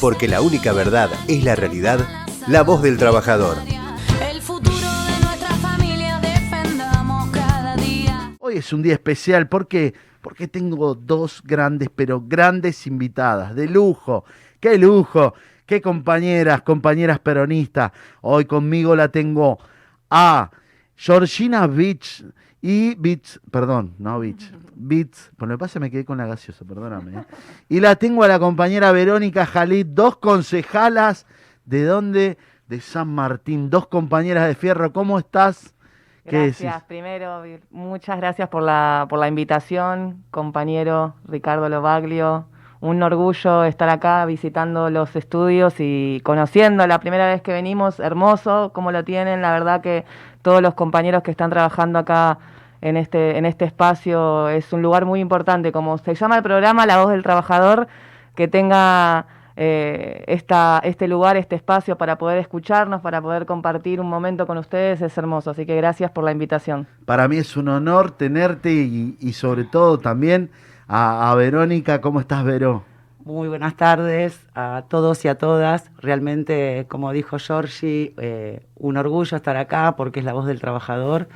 Porque la única verdad es la realidad, la voz del trabajador. Hoy es un día especial porque porque tengo dos grandes, pero grandes invitadas, de lujo. ¡Qué lujo! ¡Qué compañeras, compañeras peronistas! Hoy conmigo la tengo a Georgina Beach y Beach, perdón, no Beach, Beats, por lo que pasa me quedé con la gaseosa, perdóname. ¿eh? Y la tengo a la compañera Verónica Jalid, dos concejalas, ¿de dónde? De San Martín, dos compañeras de fierro, ¿cómo estás? Gracias, primero, muchas gracias por la, por la invitación, compañero Ricardo Lobaglio. Un orgullo estar acá visitando los estudios y conociendo la primera vez que venimos, hermoso, cómo lo tienen, la verdad que todos los compañeros que están trabajando acá en este, en este espacio es un lugar muy importante, como se llama el programa La Voz del Trabajador, que tenga eh, esta, este lugar, este espacio para poder escucharnos, para poder compartir un momento con ustedes, es hermoso. Así que gracias por la invitación. Para mí es un honor tenerte y, sobre todo también a, Verónica. ¿Cómo estás, Vero? Muy buenas tardes a todos y a todas. Realmente, como dijo Georgie, eh, un orgullo estar acá porque es la voz del trabajador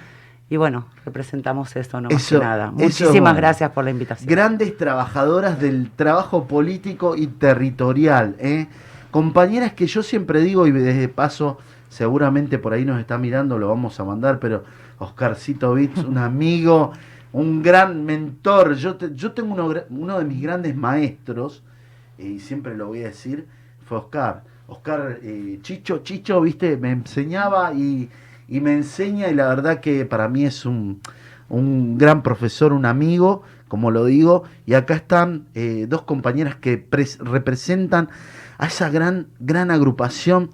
y bueno, representamos eso, no más que nada. Muchísimas gracias por la invitación. Grandes trabajadoras del trabajo político y territorial. ¿eh? Compañeras que yo siempre digo, y desde paso, seguramente por ahí nos está mirando, lo vamos a mandar, pero Oscarcito Vitz, un amigo, un gran mentor. Yo, yo tengo uno, uno de mis grandes maestros, y siempre lo voy a decir, fue Oscar. Oscar eh, Chicho, Chicho, viste, me enseñaba y y me enseña y la verdad que para mí es un, gran profesor, un amigo, como lo digo, y acá están eh, dos compañeras que representan a esa gran, gran agrupación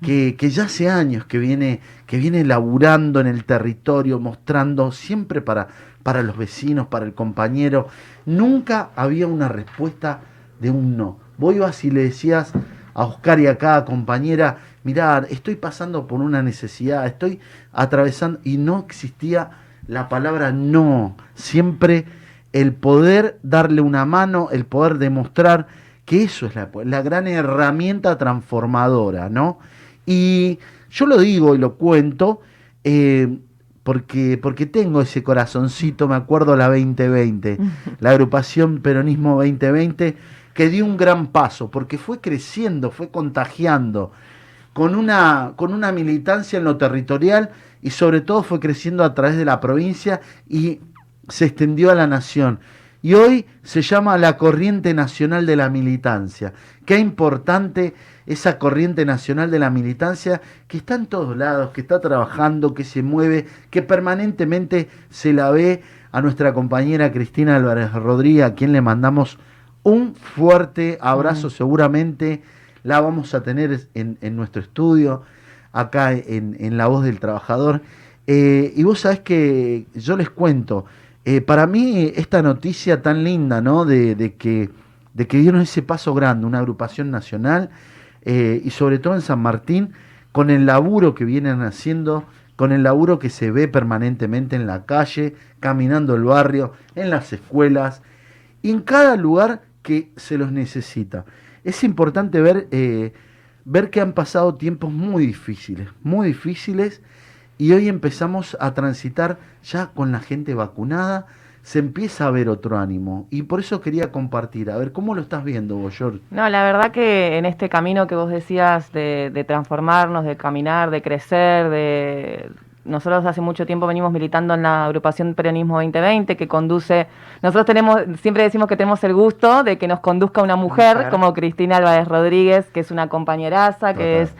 que, ya hace años que viene, que viene laburando en el territorio, mostrando siempre para, para los vecinos, para el compañero. Nunca había una respuesta de un no. Vos ibas y le decías a Oscar y a cada compañera, mirar, estoy pasando por una necesidad, estoy atravesando, y no existía la palabra no, siempre el poder darle una mano, el poder demostrar que eso es la, gran herramienta transformadora, ¿no? Y yo lo digo y lo cuento eh, porque, porque tengo ese corazoncito, me acuerdo la 2020, la agrupación Peronismo 2020, que dio un gran paso, porque fue creciendo, fue contagiando con una, con una militancia en lo territorial y sobre todo fue creciendo a través de la provincia y se extendió a la nación. Y hoy se llama la corriente nacional de la militancia. Qué importante esa corriente nacional de la militancia que está en todos lados, que está trabajando, que se mueve, que permanentemente se la ve a nuestra compañera Cristina Álvarez Rodríguez, a quien le mandamos un fuerte abrazo seguramente la vamos a tener en, nuestro estudio, acá en, La Voz del Trabajador. Eh, y vos sabés que yo les cuento, eh, para mí esta noticia tan linda, ¿no? De, que, de que dieron ese paso grande, una agrupación nacional, eh, y sobre todo en San Martín, con el laburo que vienen haciendo, con el laburo que se ve permanentemente en la calle, caminando el barrio, en las escuelas, y en cada lugar que se los necesita es importante ver, eh, ver que han pasado tiempos muy difíciles, muy difíciles, y hoy empezamos a transitar ya con la gente vacunada, se empieza a ver otro ánimo. Y por eso quería compartir, a ver, ¿cómo lo estás viendo vos, George? No, la verdad que en este camino que vos decías de, de transformarnos, de caminar, de crecer, de nosotros hace mucho tiempo venimos militando en la agrupación Peronismo 2020 que conduce, nosotros tenemos, siempre decimos que tenemos el gusto de que nos conduzca una mujer, como Cristina Álvarez Rodríguez, que es una compañeraza, que es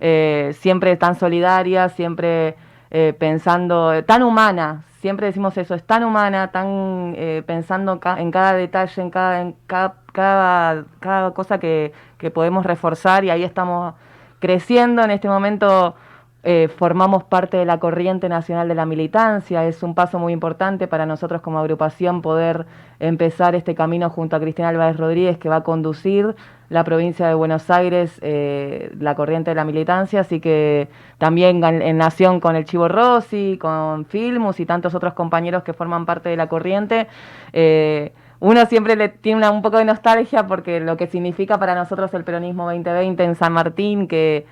eh, siempre tan solidaria, siempre eh, pensando, tan humana, siempre decimos eso, es tan humana, tan eh, pensando en cada detalle, en cada, en cada, cada, cada cosa que, que podemos reforzar y ahí estamos creciendo en este momento eh, formamos parte de la corriente nacional de la militancia. Es un paso muy importante para nosotros como agrupación poder empezar este camino junto a Cristina Álvarez Rodríguez, que va a conducir la provincia de Buenos Aires, eh, la corriente de la militancia. Así que también en Nación con el Chivo Rossi, con Filmus y tantos otros compañeros que forman parte de la corriente. Eh, uno siempre le tiene un poco de nostalgia porque lo que significa para nosotros el peronismo 2020 en San Martín, que,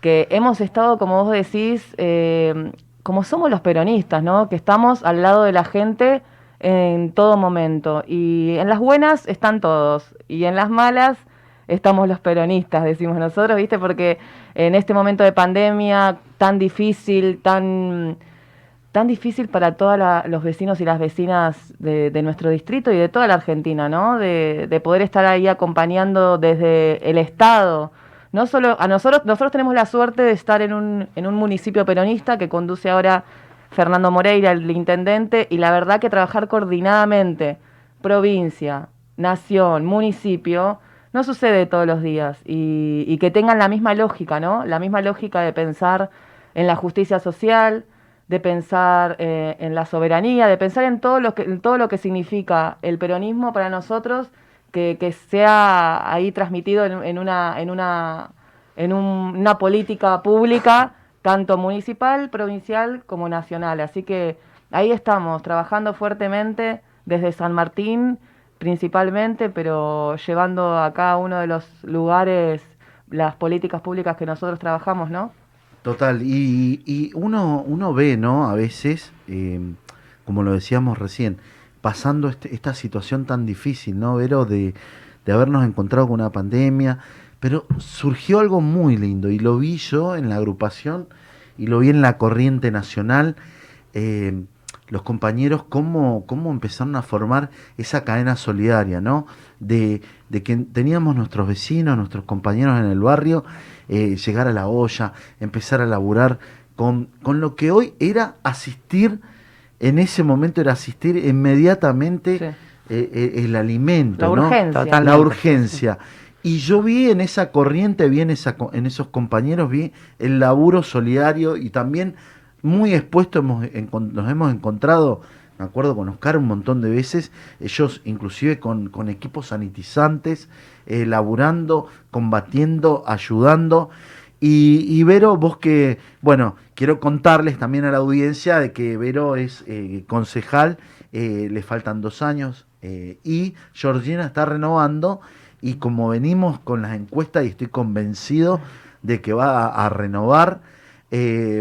que hemos estado, como vos decís, eh, como somos los peronistas, ¿no? Que estamos al lado de la gente en todo momento. Y en las buenas están todos, y en las malas estamos los peronistas, decimos nosotros, ¿viste? Porque en este momento de pandemia tan difícil, tan tan difícil para todos los vecinos y las vecinas de, nuestro distrito y de toda la Argentina, ¿no? De, poder estar ahí acompañando desde el Estado. No solo a nosotros, nosotros tenemos la suerte de estar en un, en un municipio peronista que conduce ahora Fernando Moreira, el intendente, y la verdad que trabajar coordinadamente, provincia, nación, municipio, no sucede todos los días y, y que tengan la misma lógica, ¿no? La misma lógica de pensar en la justicia social, de pensar eh, en la soberanía, de pensar en todo lo que, todo lo que significa el peronismo para nosotros, que, sea ahí transmitido en, una, en, una, en una política pública, tanto municipal, provincial como nacional. Así que ahí estamos, trabajando fuertemente desde San Martín principalmente, pero llevando a cada uno de los lugares las políticas públicas que nosotros trabajamos, ¿no? Total, y, uno, uno ve, ¿no? A veces, em, como lo decíamos recién, pasando este, esta situación tan difícil, ¿no, Vero? De, de habernos encontrado con una pandemia, pero surgió algo muy lindo y lo vi yo en la agrupación y lo vi en la corriente nacional. Em, los compañeros cómo, cómo empezaron a formar esa cadena solidaria, ¿no? De, de que teníamos nuestros vecinos, nuestros compañeros en el barrio eh, llegar a la olla, empezar a laburar con, con, lo que hoy era asistir, en ese momento era asistir inmediatamente eh, eh, el alimento, la urgencia. La urgencia. Y yo vi en esa corriente, vi en, esa, en esos compañeros, vi el laburo solidario y también muy expuesto hemos, nos hemos encontrado, me acuerdo con Oscar un montón de veces, ellos inclusive con, con equipos sanitizantes, eh, laburando, combatiendo, ayudando. Y, Vero, vos que, bueno, quiero contarles también a la audiencia de que Vero es eh, concejal, eh, le faltan dos años y Georgina está renovando y como venimos con las encuestas y estoy convencido de que va a renovar,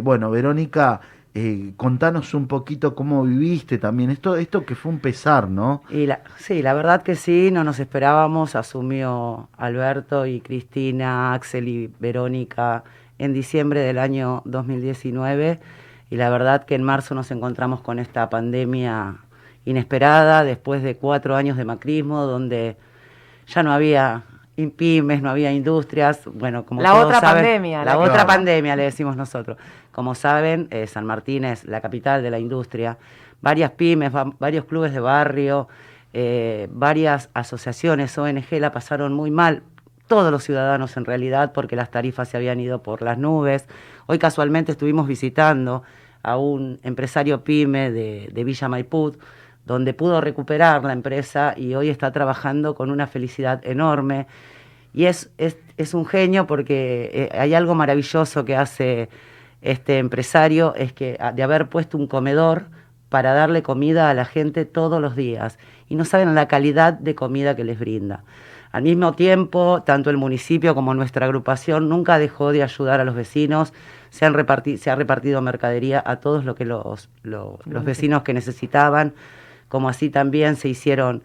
bueno, Verónica eh, contanos un poquito cómo viviste también esto, esto que fue un pesar, ¿no? Y la, sí, la verdad que sí, no nos esperábamos, asumió Alberto y Cristina, Axel y Verónica en diciembre del año 2019 y la verdad que en marzo nos encontramos con esta pandemia inesperada después de cuatro años de macrismo donde ya no había pymes, no había industrias, bueno, como la otra pandemia, la, otra pandemia le decimos nosotros. Como saben, eh, San Martín es la capital de la industria, varias pymes, varios clubes de barrio, eh, varias asociaciones, ONG la pasaron muy mal, todos los ciudadanos en realidad, porque las tarifas se habían ido por las nubes. Hoy casualmente estuvimos visitando a un empresario pyme de, de Villa Maipú, donde pudo recuperar la empresa y hoy está trabajando con una felicidad enorme. Y es, es, un genio porque eh, hay algo maravilloso que hace este empresario, es que ah, de haber puesto un comedor para darle comida a la gente todos los días. Y no saben la calidad de comida que les brinda. Al mismo tiempo, tanto el municipio como nuestra agrupación nunca dejó de ayudar a los vecinos. Se, han se ha repartido mercadería a todos lo que los, los vecinos que necesitaban como así también se hicieron,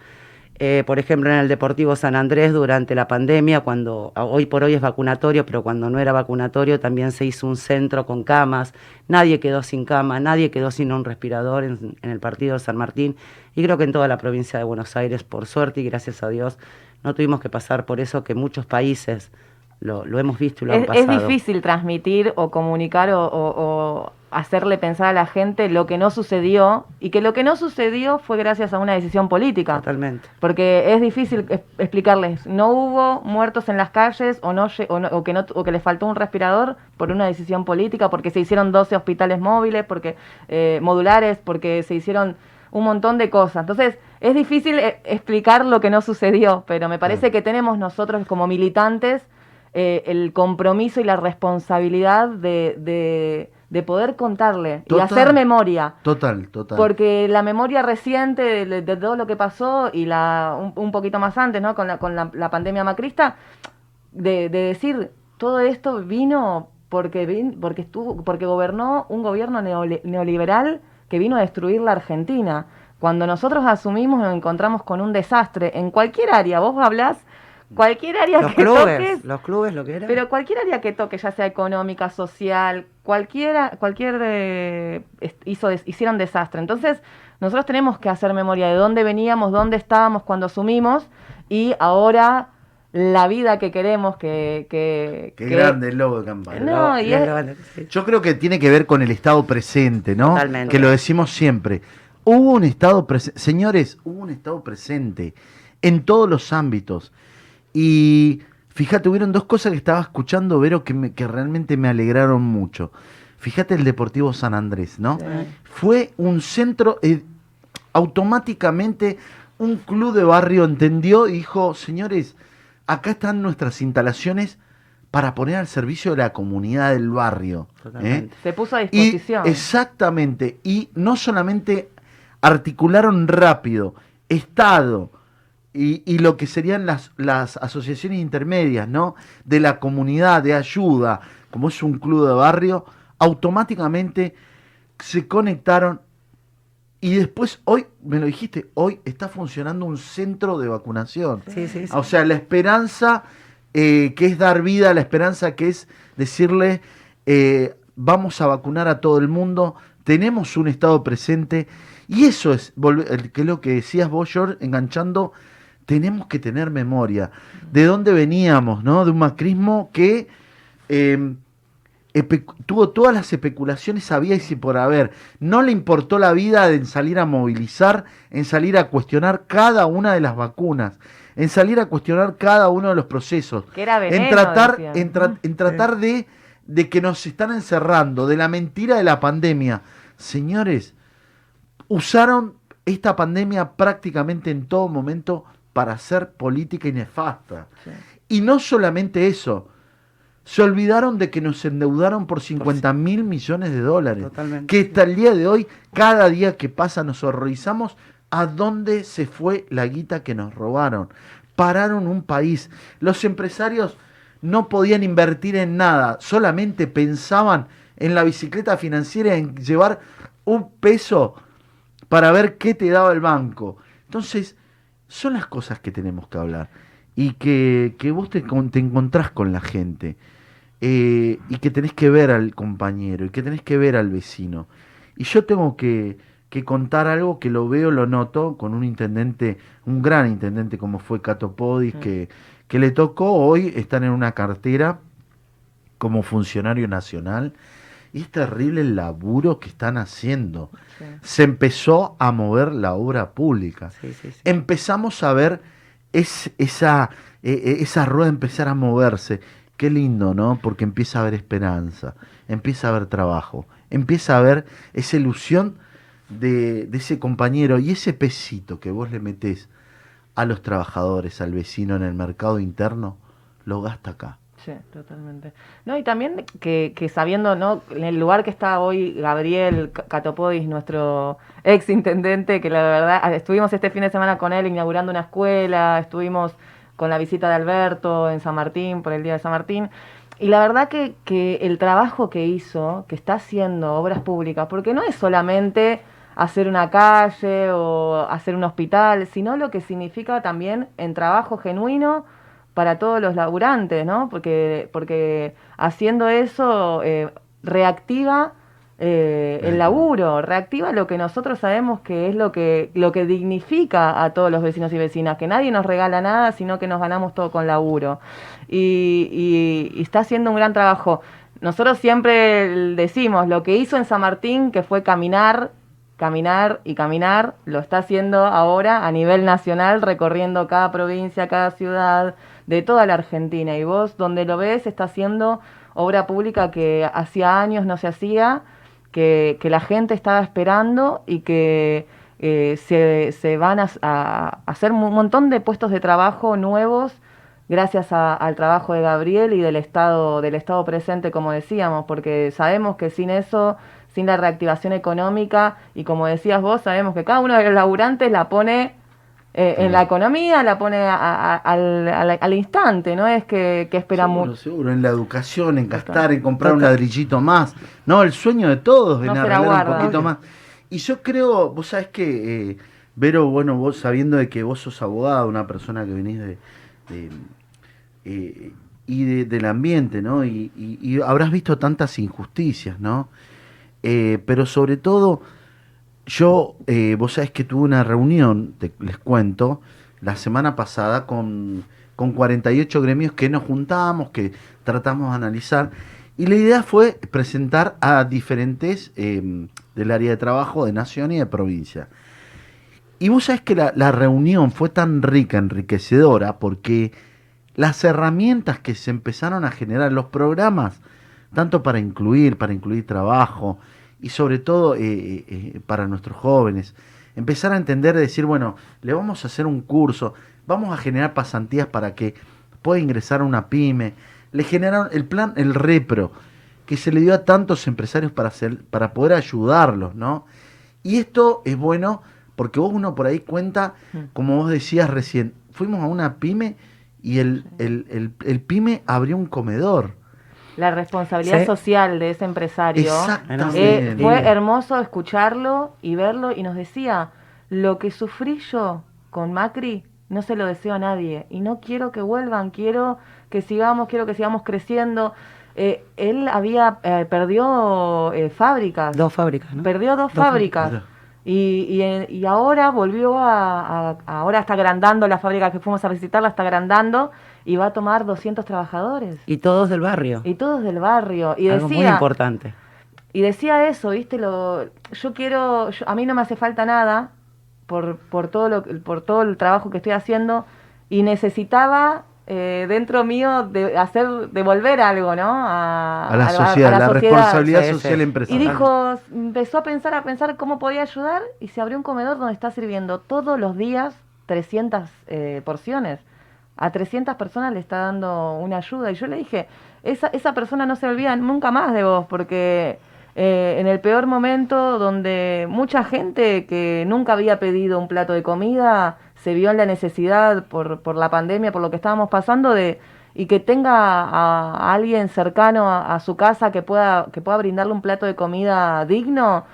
eh, por ejemplo, en el Deportivo San Andrés durante la pandemia, cuando hoy por hoy es vacunatorio, pero cuando no era vacunatorio también se hizo un centro con camas, nadie quedó sin cama, nadie quedó sin un respirador en, el partido de San Martín y creo que en toda la provincia de Buenos Aires, por suerte y gracias a Dios, no tuvimos que pasar por eso que muchos países lo, hemos visto y lo es, han pasado. Es difícil transmitir o comunicar o hacerle pensar a la gente lo que no sucedió y que lo que no sucedió fue gracias a una decisión política. Totalmente. Porque es difícil explicarles, no hubo muertos en las calles o, no, o, que, no, o que les faltó un respirador por una decisión política, porque se hicieron 12 hospitales móviles, porque eh, modulares, porque se hicieron un montón de cosas. Entonces, es difícil eh, explicar lo que no sucedió, pero me parece que tenemos nosotros como militantes eh, el compromiso y la responsabilidad de de poder contarle y hacer memoria. Total, total. Porque la memoria reciente de, todo lo que pasó y la un, poquito más antes, ¿no? Con la, con la, pandemia macrista, de, de, decir, todo esto vino porque, porque, estuvo, porque gobernó un gobierno neoliberal que vino a destruir la Argentina. Cuando nosotros asumimos nos encontramos con un desastre en cualquier área. Vos hablás cualquier área los que clubes, toques, los clubes lo que era. Pero cualquier área que toque, ya sea económica, social, cualquiera, cualquier de, hizo, hicieron desastre. Entonces, nosotros tenemos que hacer memoria de dónde veníamos, dónde estábamos cuando asumimos y ahora la vida que queremos que... que Qué grande el logo de campaña. Yo creo que tiene que ver con el estado presente, ¿no? Totalmente. Que lo decimos siempre. Hubo un estado presente, señores, hubo un estado presente en todos los ámbitos. Y fíjate, hubieron dos cosas que estaba escuchando, Vero, que, que realmente me alegraron mucho. Fíjate el Deportivo San Andrés, ¿no? Fue un centro, eh, automáticamente un club de barrio entendió y dijo, señores, acá están nuestras instalaciones para poner al servicio de la comunidad del barrio. ¿eh? Se puso a disposición. exactamente. Y no solamente articularon rápido, Estado y, y lo que serían las, las, asociaciones intermedias, ¿no? De la comunidad, de ayuda, como es un club de barrio, automáticamente se conectaron y después, hoy, me lo dijiste, hoy está funcionando un centro de vacunación. Sí, sí, O sea, la esperanza eh, que es dar vida, la esperanza que es decirle, eh, vamos a vacunar a todo el mundo, tenemos un estado presente. Y eso es, que es lo que decías vos, George, enganchando, tenemos que tener memoria. ¿De dónde veníamos? ¿no? De un macrismo que... Eh, tuvo todas las especulaciones había y si por haber. No le importó la vida en salir a movilizar, en salir a cuestionar cada una de las vacunas, en salir a cuestionar cada uno de los procesos. en tratar, en, tratar de, de que nos están encerrando, de la mentira de la pandemia. Señores, usaron esta pandemia prácticamente en todo momento para hacer política y nefasta. Y no solamente eso, se olvidaron de que nos endeudaron por 50 mil millones de dólares. Que hasta el día de hoy, cada día que pasa, nos horrorizamos a dónde se fue la guita que nos robaron. Pararon un país. Los empresarios no podían invertir en nada, solamente pensaban en la bicicleta financiera, en llevar un peso para ver qué te daba el banco. Entonces, son las cosas que tenemos que hablar y que, que vos te, te encontrás con la gente. Eh, y que tenés que ver al compañero y que tenés que ver al vecino. Y yo tengo que, contar algo que lo veo, lo noto con un intendente, un gran intendente como fue Cato Podis, que, que le tocó hoy estar en una cartera como funcionario nacional. Y es terrible el laburo que están haciendo. Se empezó a mover la obra pública. Empezamos a ver es, esa, e, e, esa rueda empezar a moverse. Qué lindo, ¿no? Porque empieza a haber esperanza, empieza a haber trabajo, empieza a haber esa ilusión de, ese compañero y ese pesito que vos le metés a los trabajadores, al vecino en el mercado interno, lo gasta acá. Sí, totalmente. No, y también que, que sabiendo, ¿no? En el lugar que está hoy Gabriel Catopodis, nuestro ex intendente, que la verdad, estuvimos este fin de semana con él inaugurando una escuela, estuvimos con la visita de Alberto en San Martín, por el Día de San Martín. Y la verdad que, que el trabajo que hizo, que está haciendo obras públicas, porque no es solamente hacer una calle o hacer un hospital, sino lo que significa también en trabajo genuino para todos los laburantes, ¿no? Porque, porque haciendo eso eh, reactiva eh, el laburo, reactiva lo que nosotros sabemos que es lo que, lo que dignifica a todos los vecinos y vecinas, que nadie nos regala nada, sino que nos ganamos todo con laburo. Y, está haciendo un gran trabajo. Nosotros siempre decimos, lo que hizo en San Martín, que fue caminar, caminar y caminar, lo está haciendo ahora a nivel nacional, recorriendo cada provincia, cada ciudad de toda la Argentina. Y vos, donde lo ves, está haciendo obra pública que hacía años no se hacía que, la gente estaba esperando y que eh, se, se, van a, hacer un montón de puestos de trabajo nuevos gracias al trabajo de Gabriel y del Estado, del Estado presente, como decíamos, porque sabemos que sin eso, sin la reactivación económica, y como decías vos, sabemos que cada uno de los laburantes la pone eh, en la economía, la pone al, instante, no es que, que espera mucho. Seguro, en la educación, en gastar, en comprar un ladrillito más. No, el sueño de todos, en arreglar un poquito más. Y yo creo, vos sabés que, eh, Vero, bueno, vos sabiendo de que vos sos abogado, una persona que venís de eh, y del ambiente, ¿no? Y, habrás visto tantas injusticias, ¿no? Eh, pero sobre todo, yo, eh, vos sabés que tuve una reunión, les cuento, la semana pasada con, con 48 gremios que nos juntamos, que tratamos de analizar, y la idea fue presentar a diferentes em, del área de trabajo de nación y de provincia. Y vos sabés que la reunión fue tan rica, enriquecedora, porque las herramientas que se empezaron a generar, los programas, tanto para incluir, para incluir trabajo y sobre todo eh, eh, eh, para nuestros jóvenes, empezar a entender, decir, bueno, le vamos a hacer un curso, vamos a generar pasantías para que pueda ingresar a una pyme, le generaron el plan, el repro, que se le dio a tantos empresarios para, hacer, para poder ayudarlos, ¿no? Y esto es bueno porque vos uno por ahí cuenta, mm. como vos decías recién, fuimos a una pyme y el, el, el, pyme abrió un comedor. La responsabilidad social de ese empresario. Eh, fue hermoso escucharlo y verlo y nos decía, lo que sufrí yo con Macri no se lo deseo a nadie y no quiero que vuelvan, quiero que sigamos, quiero que sigamos creciendo. Eh, él había eh, perdió fábricas. Dos fábricas, ¿no? Perdió dos, fábricas. Y, y, ahora volvió a, Ahora está agrandando la fábrica que fuimos a visitarla, está agrandando y va a tomar 200 trabajadores. Y todos del barrio. Y todos del barrio. Y Algo muy importante. Y decía eso, ¿viste? Lo, yo quiero. a mí no me hace falta nada por, por, todo lo, por todo el trabajo que estoy haciendo y necesitaba eh, dentro mío de hacer devolver algo, ¿no? A, la, sociedad, la, responsabilidad social empresarial. Y dijo, empezó a pensar, a pensar cómo podía ayudar y se abrió un comedor donde está sirviendo todos los días 300 eh, porciones. A 300 personas le está dando una ayuda. Y yo le dije, esa, esa persona no se olvida nunca más de vos, porque eh, en el peor momento donde mucha gente que nunca había pedido un plato de comida se vio en la necesidad por, por la pandemia, por lo que estábamos pasando, de y que tenga a, alguien cercano a, su casa que pueda, que pueda brindarle un plato de comida digno,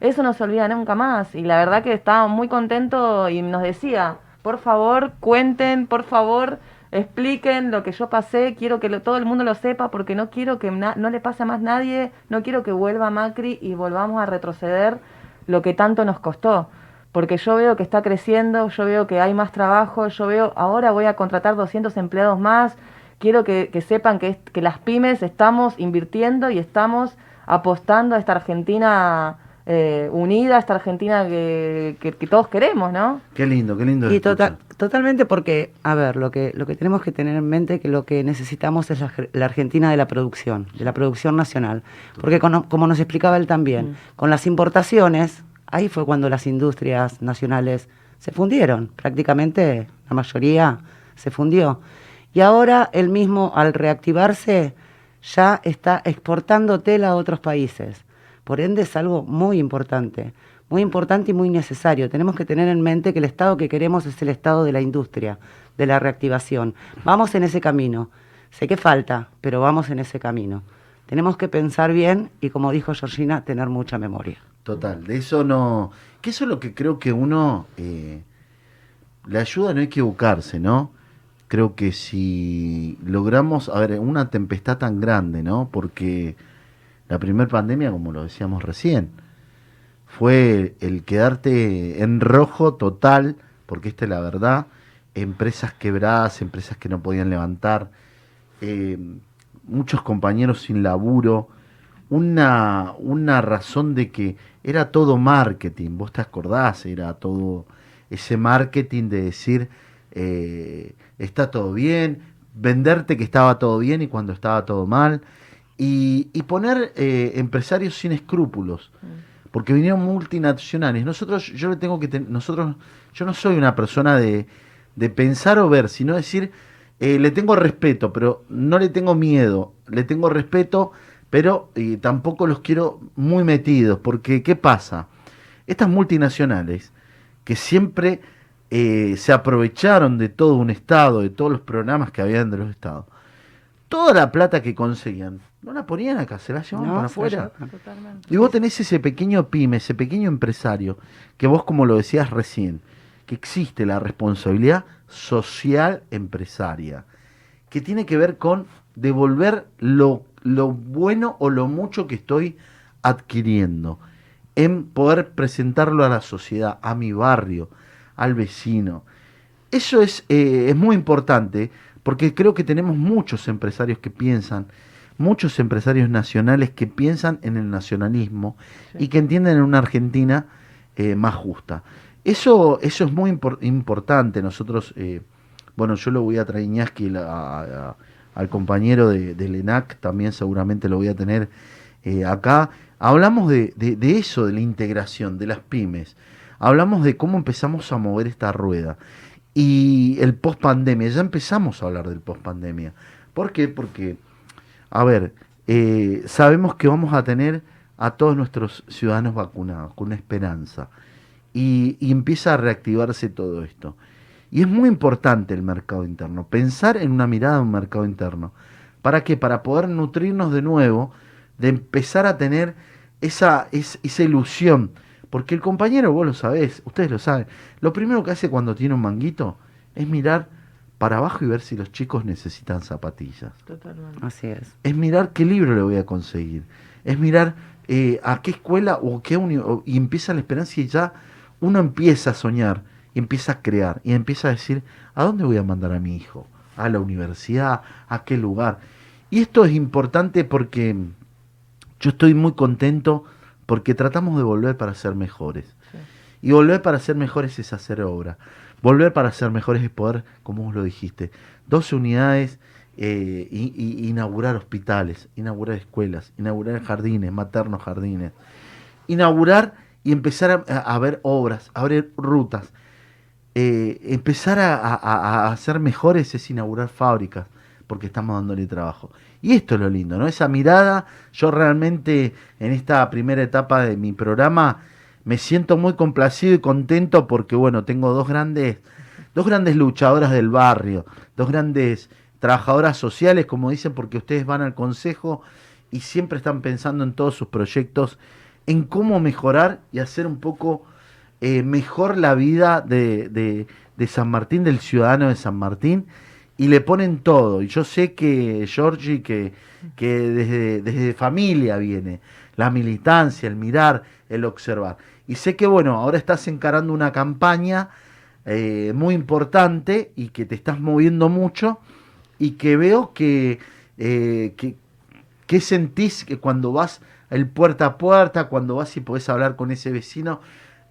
eso no se olvida nunca más. Y la verdad que estaba muy contento y nos decía, por favor, cuenten, por favor, expliquen lo que yo pasé, quiero que todo el mundo lo sepa porque no quiero que no le pase a más nadie, no quiero que vuelva Macri y volvamos a retroceder lo que tanto nos costó. Porque yo veo que está creciendo, yo veo que hay más trabajo, yo veo, ahora voy a contratar 200 empleados más, quiero que, sepan que, que las pymes estamos invirtiendo y estamos apostando a esta Argentina eh, unida, esta Argentina que, todos queremos, ¿no? Qué lindo, qué lindo. Y tota-, totalmente porque, a ver, lo que, lo que tenemos que tener en mente es que lo que necesitamos es la, Argentina de la producción, de la producción nacional. Porque como nos explicaba él también, mm. con las importaciones ahí fue cuando las industrias nacionales se fundieron, prácticamente la mayoría se fundió. Y ahora él mismo, al reactivarse, ya está exportando tela a otros países. Por ende es algo muy importante, muy importante y muy necesario. Tenemos que tener en mente que el Estado que queremos es el Estado de la industria, de la reactivación. Vamos en ese camino. Sé que falta, pero vamos en ese camino. Tenemos que pensar bien y, como dijo Georgina, tener mucha memoria. Total, de eso no. Que eso es lo que creo que uno. Eh, le ayuda a no equivocarse, ¿no? Creo que si logramos. A ver, una tempestad tan grande, ¿no? Porque la primera pandemia, como lo decíamos recién, fue el quedarte en rojo total, porque esta es la verdad. Empresas quebradas, empresas que no podían levantar, eh, muchos compañeros sin laburo una, una razón de que era todo marketing, vos te acordás, era todo ese marketing de decir, eh, está todo bien, venderte que estaba todo bien y cuando estaba todo mal, y, poner eh, empresarios sin escrúpulos, mm. porque vinieron multinacionales. Nosotros, yo le tengo que, nosotros, yo no soy una persona de, de pensar o ver, sino decir, eh, le tengo respeto, pero no le tengo miedo, le tengo respeto, pero eh, tampoco los quiero muy metidos, porque ¿qué pasa? Estas multinacionales que siempre eh, se aprovecharon de todo un Estado, de todos los programas que habían de los Estados, toda la plata que conseguían, no la ponían acá, se la llevaban para afuera. Y vos tenés ese pequeño pyme, ese pequeño empresario, que vos como lo decías recién, que existe la responsabilidad social empresaria, que tiene que ver con devolver lo, lo bueno o lo mucho que estoy adquiriendo, en poder presentarlo a la sociedad, a mi barrio, al vecino. Eso es, eh, es muy importante porque creo que tenemos muchos empresarios que piensan, muchos empresarios nacionales que piensan en el nacionalismo y que entienden en una Argentina eh, más justa. Eso, eso es muy importante. Nosotros, eh, bueno, yo lo voy a traer Iñaski al compañero de, del ENAC, también seguramente lo voy a tener eh, acá. Hablamos de, de, eso, de la integración, de las pymes. Hablamos de cómo empezamos a mover esta rueda. Y el post pandemia, ya empezamos a hablar del post pandemia. ¿Por qué? Porque, a ver, eh, sabemos que vamos a tener a todos nuestros ciudadanos vacunados, con una esperanza y, empieza a reactivarse todo esto. Y es muy importante el mercado interno, pensar en una mirada de un mercado interno. ¿Para qué? Para poder nutrirnos de nuevo, de empezar a tener esa, esa ilusión. Porque el compañero, vos lo sabés, ustedes lo saben, lo primero que hace cuando tiene un manguito es mirar para abajo y ver si los chicos necesitan zapatillas. Totalmente. Así es. Es mirar qué libro le voy a conseguir. Es mirar eh, a qué escuela o qué y empieza la esperanza y ya uno empieza a soñar y empieza a crear y empieza a decir, ¿a dónde voy a mandar a mi hijo? ¿A la universidad? ¿A qué lugar? Y esto es importante porque yo estoy muy contento porque tratamos de volver para ser mejores. Y volver para ser mejores es hacer obra. Volver para ser mejores es poder, como vos lo dijiste, 12 unidades, eh, inaugurar hospitales, inaugurar escuelas, inaugurar jardines, maternos jardines, inaugurar y empezar a, ver obras, a ver rutas. Eh, empezar a, hacer mejores es inaugurar fábricas, porque estamos dándole trabajo. Y esto es lo lindo, ¿no? Esa mirada, yo realmente en esta primera etapa de mi programa me siento muy complacido y contento porque, bueno, tengo dos grandes, dos grandes luchadoras del barrio, dos grandes trabajadoras sociales, como dicen, porque ustedes van al consejo y siempre están pensando en todos sus proyectos en cómo mejorar y hacer un poco eh, mejor la vida de, San Martín, del ciudadano de San Martín, y le ponen todo. Y yo sé que Georgie, que, que desde, desde familia viene, la militancia, el mirar, el observar. Y sé que, bueno, ahora estás encarando una campaña eh, muy importante y que te estás moviendo mucho y que veo que, eh, que, sentís que cuando vas el puerta a puerta, cuando vas y podés hablar con ese vecino,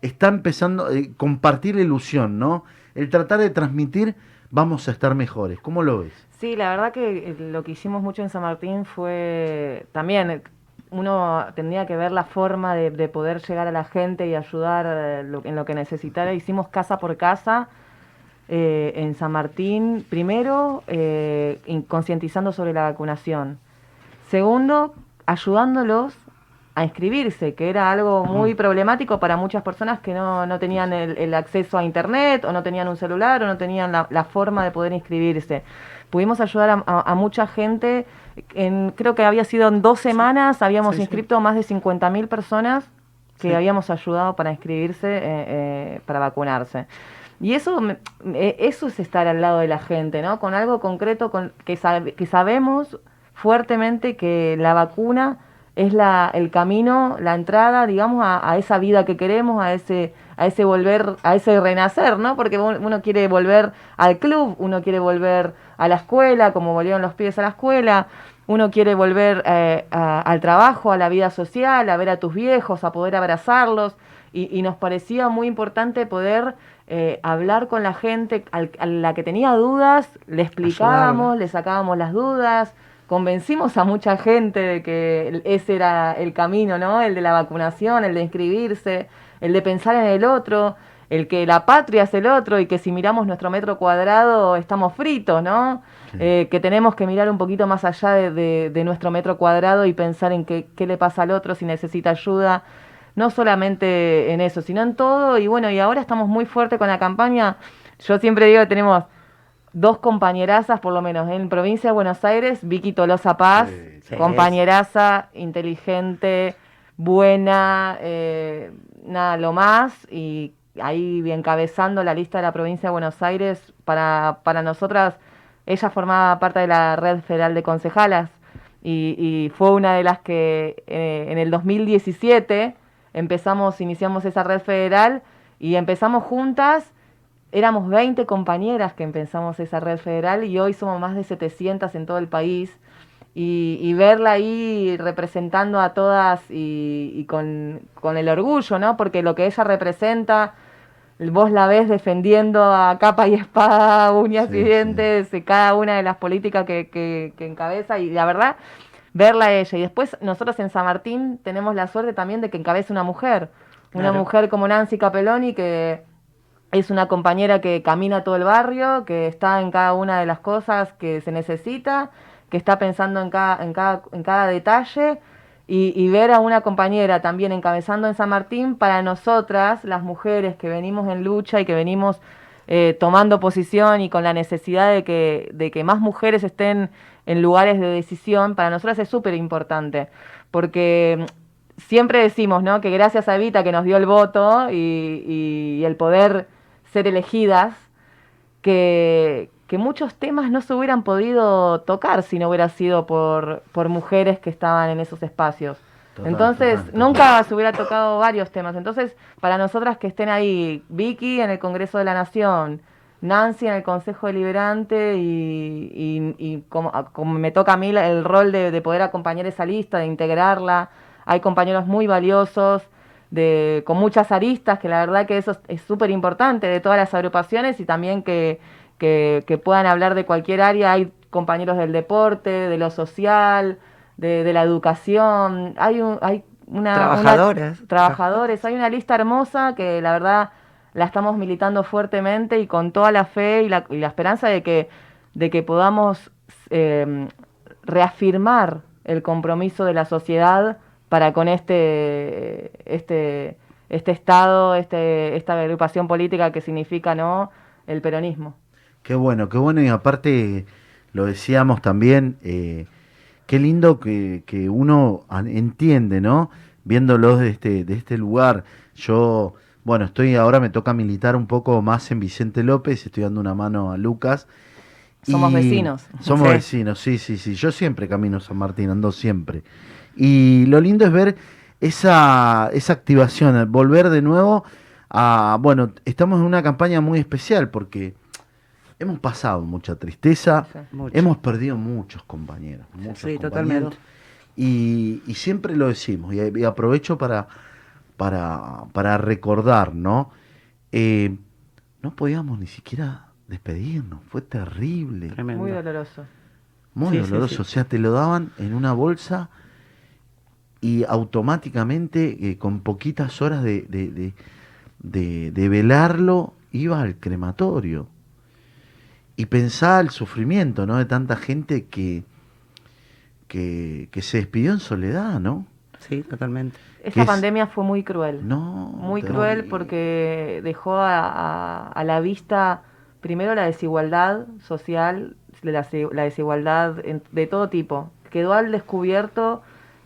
está empezando a eh, compartir la ilusión, ¿no? El tratar de transmitir, vamos a estar mejores. ¿Cómo lo ves? Sí, la verdad que lo que hicimos mucho en San Martín fue también uno tendría que ver la forma de, poder llegar a la gente y ayudar en lo que necesitara. Hicimos casa por casa en San Martín, primero concientizando sobre la vacunación. Segundo, ayudándolos a inscribirse, que era algo muy problemático para muchas personas que no, no tenían el, acceso a internet o no tenían un celular o no tenían la, forma de poder inscribirse. Pudimos ayudar a, mucha gente, en, creo que había sido en dos semanas, habíamos inscrito más de 50.000 personas que habíamos ayudado para inscribirse, eh, eh, para vacunarse. Y eso, eso es estar al lado de la gente, ¿no? Con algo concreto con, que, que sabemos fuertemente que la vacuna es la, el camino, la entrada, digamos, a, esa vida que queremos, a ese, a ese volver, a ese renacer, ¿no? Porque uno quiere volver al club, uno quiere volver a la escuela, como volvieron los pies a la escuela, uno quiere volver eh, al trabajo, a la vida social, a ver a tus viejos, a poder abrazarlos, y, nos parecía muy importante poder eh, hablar con la gente a la que tenía dudas, le explicábamos, le sacábamos las dudas, convencimos a mucha gente de que ese era el camino, ¿no? El de la vacunación, el de inscribirse, el de pensar en el otro. el que la patria es el otro y que si miramos nuestro metro cuadrado estamos fritos, ¿no? Eh, que tenemos que mirar un poquito más allá de, nuestro metro cuadrado y pensar en qué, qué le pasa al otro, si necesita ayuda, no solamente en eso, sino en todo. Y bueno, y ahora estamos muy fuertes con la campaña. Yo siempre digo que tenemos dos compañerazas, por lo menos en provincia de Buenos Aires, Vicky Tolosa Paz, compañeraza, inteligente, buena, eh, nada, lo más, y ahí encabezando la lista de la provincia de Buenos Aires, para, para nosotras, ella formaba parte de la red federal de concejalas y, fue una de las que eh, en el 2017 empezamos, iniciamos esa red federal y empezamos juntas éramos 20 compañeras que empezamos esa red federal y hoy somos más de 700 en todo el país. Y, verla ahí representando a todas y, con, el orgullo, ¿no? Porque lo que ella representa, vos la ves defendiendo a capa y espada, uñas y dientes, cada una de las políticas que, que, encabeza y la verdad, verla a ella. Y después nosotros en San Martín tenemos la suerte también de que encabece una mujer, una mujer como Nancy Capelloni que es una compañera que camina todo el barrio, que está en cada una de las cosas que se necesita, que está pensando en cada, en cada, en cada detalle. Y, ver a una compañera también encabezando en San Martín, para nosotras, las mujeres que venimos en lucha y que venimos eh, tomando posición y con la necesidad de que, de que más mujeres estén en lugares de decisión, para nosotras es súper importante, porque siempre decimos ¿no? que gracias a Evita que nos dio el voto y, y el poder ser elegidas, que, muchos temas no se hubieran podido tocar si no hubiera sido por, por mujeres que estaban en esos espacios. Entonces, nunca se hubiera tocado varios temas. Entonces, para nosotras que estén ahí, Vicky en el Congreso de la Nación, Nancy en el Consejo Deliberante y, y, como, me toca a mí el rol de, de poder acompañar esa lista, de integrarla, hay compañeros muy valiosos de, con muchas aristas, que la verdad que eso es súper importante de todas las agrupaciones y también que, que, puedan hablar de cualquier área. Hay compañeros del deporte, de lo social, de, la educación, hay, un, hay una... Trabajadores. trabajadores, hay una lista hermosa que la verdad la estamos militando fuertemente y con toda la fe y la, y la esperanza de que, de que podamos eh, reafirmar el compromiso de la sociedad para con este, este, este Estado, este, esta agrupación política que significa no el peronismo. Qué bueno, qué bueno, y aparte lo decíamos también, eh, qué lindo que, que, uno entiende, ¿no? Viéndolo de este, de este lugar. Yo, bueno, estoy ahora me toca militar un poco más en Vicente López, estoy dando una mano a Lucas. Somos vecinos. Somos vecinos, sí, sí, sí. Yo siempre camino San Martín, ando siempre. Y lo lindo es ver esa, esa activación, volver de nuevo a, bueno, estamos en una campaña muy especial porque hemos pasado mucha tristeza, hemos perdido muchos compañeros. Muchos sí, totalmente. Y, siempre lo decimos, y, aprovecho para, para, para recordar, ¿no? Eh, no podíamos ni siquiera despedirnos, fue terrible. Muy doloroso. Muy doloroso, o sea, te lo daban en una bolsa y automáticamente, eh, con poquitas horas de, de, velarlo, iba al crematorio. Y pensaba el sufrimiento, ¿no? De tanta gente que, que, se despidió en soledad, ¿no? Sí, totalmente. Esta pandemia fue muy cruel. No. Muy cruel porque dejó a, a, la vista primero la desigualdad social, la, la desigualdad de todo tipo. Quedó al descubierto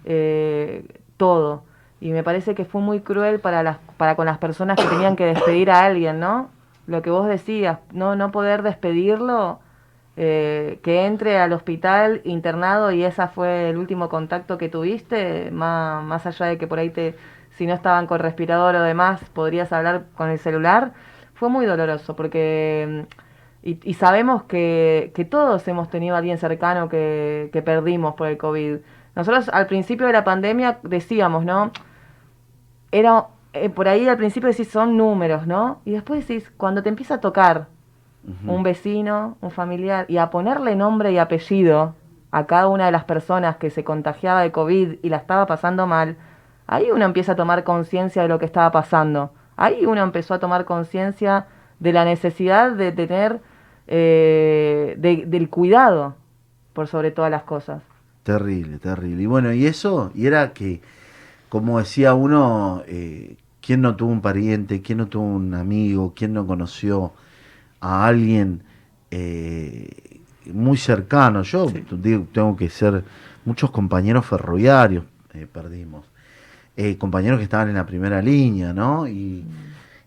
eh, todo. Y me parece que fue muy cruel para, las, para con las personas que tenían que despedir a alguien, ¿no? Lo que vos decías, no, no poder despedirlo, eh, que entre al hospital internado y esa fue el último contacto que tuviste, más, más allá de que por ahí te, si no estaban con respirador o demás, podrías hablar con el celular, fue muy doloroso porque... Y, y sabemos que, que, todos hemos tenido a alguien cercano que, que perdimos por el COVID. Nosotros al principio de la pandemia decíamos, ¿no? Era, eh, por ahí al principio decís, son números, ¿no? Y después decís, cuando te empieza a tocar un vecino, un familiar, y a ponerle nombre y apellido a cada una de las personas que se contagiaba de COVID y la estaba pasando mal, ahí uno empieza a tomar conciencia de lo que estaba pasando. ahí uno empezó a tomar conciencia de la necesidad de tener, eh, del cuidado por sobre todas las cosas. Terrible, terrible. Y bueno, y eso, y era que, como decía uno, eh, ¿quién no tuvo un pariente? ¿Quién no tuvo un amigo? ¿Quién no conoció a alguien eh, muy cercano? Yo digo, tengo que ser, muchos compañeros ferroviarios eh, perdimos, compañeros que estaban en la primera línea, ¿no? Y,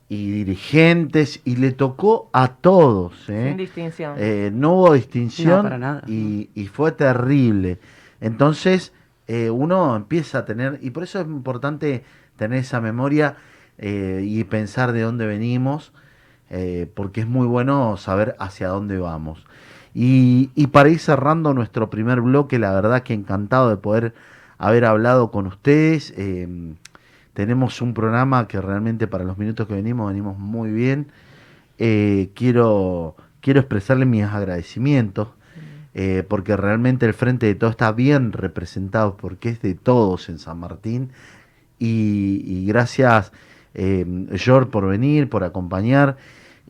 y dirigentes, y le tocó a todos. Sin distinción. no hubo distinción Y, y fue terrible. Entonces, eh, uno empieza a tener, y por eso es importante tener esa memoria eh, y pensar de dónde venimos, eh, porque es muy bueno saber hacia dónde vamos. Y, y, para ir cerrando nuestro primer bloque, la verdad que encantado de poder haber hablado con ustedes. tenemos un programa que realmente para los minutos que venimos, venimos muy bien. quiero, quiero expresarle mis agradecimientos eh, porque realmente el frente de todo está bien representado, porque es de todos en San Martín. Y, gracias, eh, George, por venir, por acompañar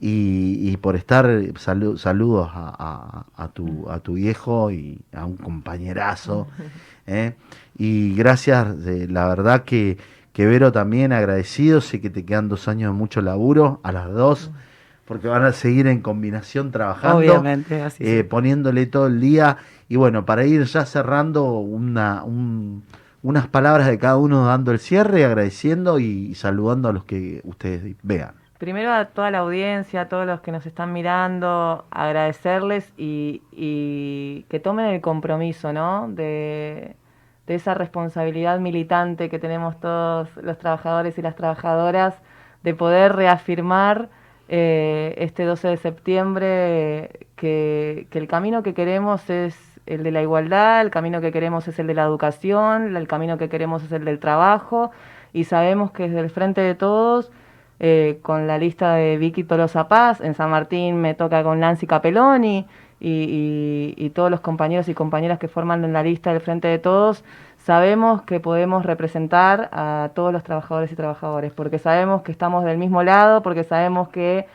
y, por estar. saludos a, tu, a tu viejo y a un compañerazo. ¿eh? Y gracias, la verdad que, que Vero también agradecido, sé que te quedan dos años de mucho laburo, a las dos porque van a seguir en combinación trabajando, Obviamente, así eh, poniéndole todo el día. Y bueno, para ir ya cerrando una, unas palabras de cada uno dando el cierre, agradeciendo y saludando a los que ustedes vean. Primero a toda la audiencia, a todos los que nos están mirando, agradecerles y, y que tomen el compromiso, ¿no? De, de esa responsabilidad militante que tenemos todos los trabajadores y las trabajadoras, de poder reafirmar eh, este 12 de septiembre que, el camino que queremos es el de la igualdad, el camino que queremos es el de la educación, el camino que queremos es el del trabajo y sabemos que desde el frente de todos, eh, con la lista de Vicky Tolosa Paz, en San Martín me toca con Nancy Capelloni y, y todos los compañeros y compañeras que forman la lista del frente de todos, sabemos que podemos representar a todos los trabajadores y trabajadores, porque sabemos que estamos del mismo lado, porque sabemos que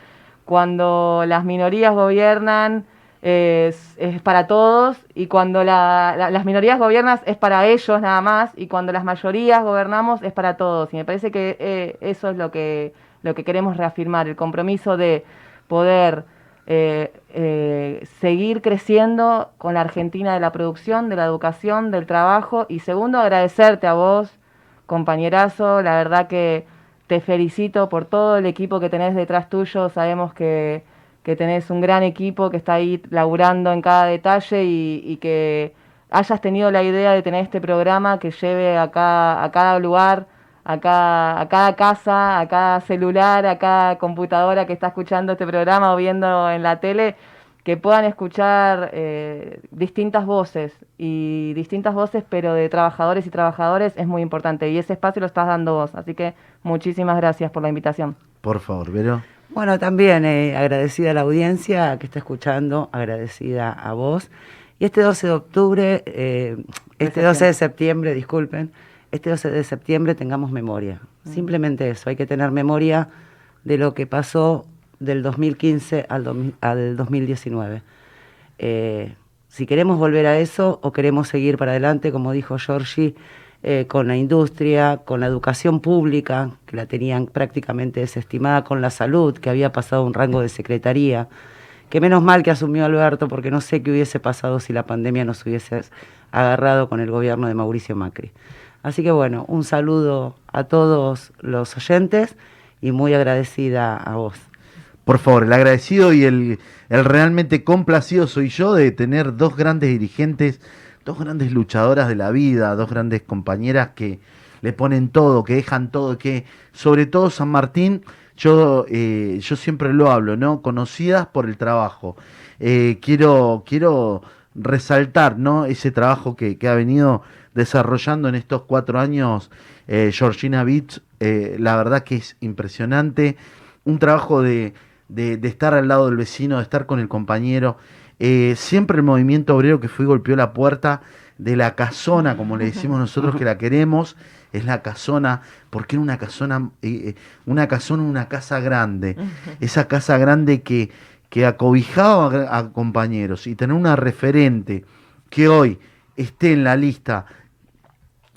cuando las minorías gobiernan es, para todos y cuando las minorías gobiernan es para ellos nada más y cuando las mayorías gobernamos es para todos. Y me parece que eh, eso es lo que, lo que queremos reafirmar, el compromiso de poder eh, eh, seguir creciendo con la Argentina de la producción, de la educación, del trabajo. Y segundo, agradecerte a vos, compañerazo. La verdad que te felicito por todo el equipo que tenés detrás tuyo. Sabemos que, que tenés un gran equipo que está ahí laburando en cada detalle y, y que hayas tenido la idea de tener este programa que lleve acá, a cada lugar a cada, a cada casa, a cada celular, a cada computadora que está escuchando este programa o viendo en la tele, que puedan escuchar eh, distintas voces y distintas voces, pero de trabajadores y trabajadores es muy importante y ese espacio lo estás dando vos. Así que muchísimas gracias por la invitación. Por favor, Vero. Bueno, también eh, agradecida a la audiencia que está escuchando, agradecida a vos. Y este 12 de octubre, eh, este 12 de septiembre, disculpen, este 12 de septiembre tengamos memoria. Mm. Simplemente eso, hay que tener memoria de lo que pasó del 2015 al, 2019. Eh, si queremos volver a eso o queremos seguir para adelante, como dijo Giorgi, eh, con la industria, con la educación pública, que la tenían prácticamente desestimada, con la salud, que había pasado un rango de secretaría, que menos mal que asumió Alberto, porque no sé qué hubiese pasado si la pandemia nos hubiese agarrado con el gobierno de Mauricio Macri. Así que bueno, un saludo a todos los oyentes y muy agradecida a vos. Por favor, el agradecido y el, realmente complacido soy yo de tener dos grandes dirigentes, dos grandes luchadoras de la vida, dos grandes compañeras que le ponen todo, que dejan todo, que sobre todo San Martín, yo, eh, yo siempre lo hablo, ¿no? Conocidas por el trabajo. Eh, quiero, quiero resaltar, ¿no? Ese trabajo que, que ha venido desarrollando en estos cuatro años eh, Georgina Beach, eh, la verdad que es impresionante. Un trabajo de, de, estar al lado del vecino, de estar con el compañero. Eh, siempre el movimiento obrero que fue y golpeó la puerta de la casona, como le decimos nosotros que la queremos, es la casona, porque era una casona, una casona, una casa grande, esa casa grande que, que acobijaba a, compañeros y tener una referente que hoy esté en la lista,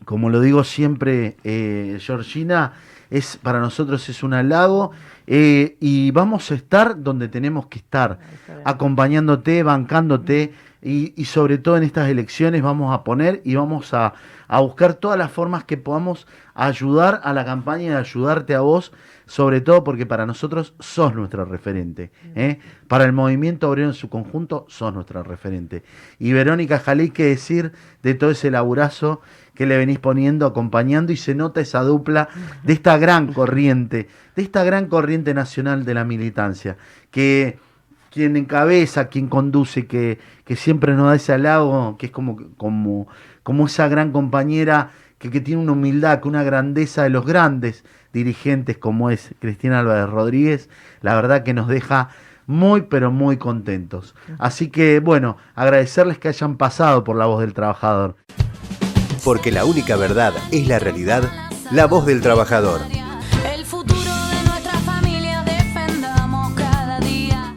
como lo digo siempre, eh, Georgina, es, para nosotros es un halago eh, y vamos a estar donde tenemos que estar, acompañándote, bancándote y, sobre todo en estas elecciones vamos a poner y vamos a, buscar todas las formas que podamos ayudar a la campaña y ayudarte a vos, sobre todo porque para nosotros sos nuestro referente. ¿eh? Para el movimiento obrero en su conjunto sos nuestro referente. Y Verónica Jalí, qué decir de todo ese laburazo que le venís poniendo, acompañando y se nota esa dupla de esta gran corriente, de esta gran corriente nacional de la militancia, que quien encabeza, quien conduce, que, que siempre nos da ese halago, que es como, como, como esa gran compañera que, que tiene una humildad, que una grandeza de los grandes dirigentes como es Cristina Álvarez Rodríguez, la verdad que nos deja muy pero muy contentos. Así que bueno, agradecerles que hayan pasado por la voz del trabajador porque la única verdad es la realidad, la voz del trabajador.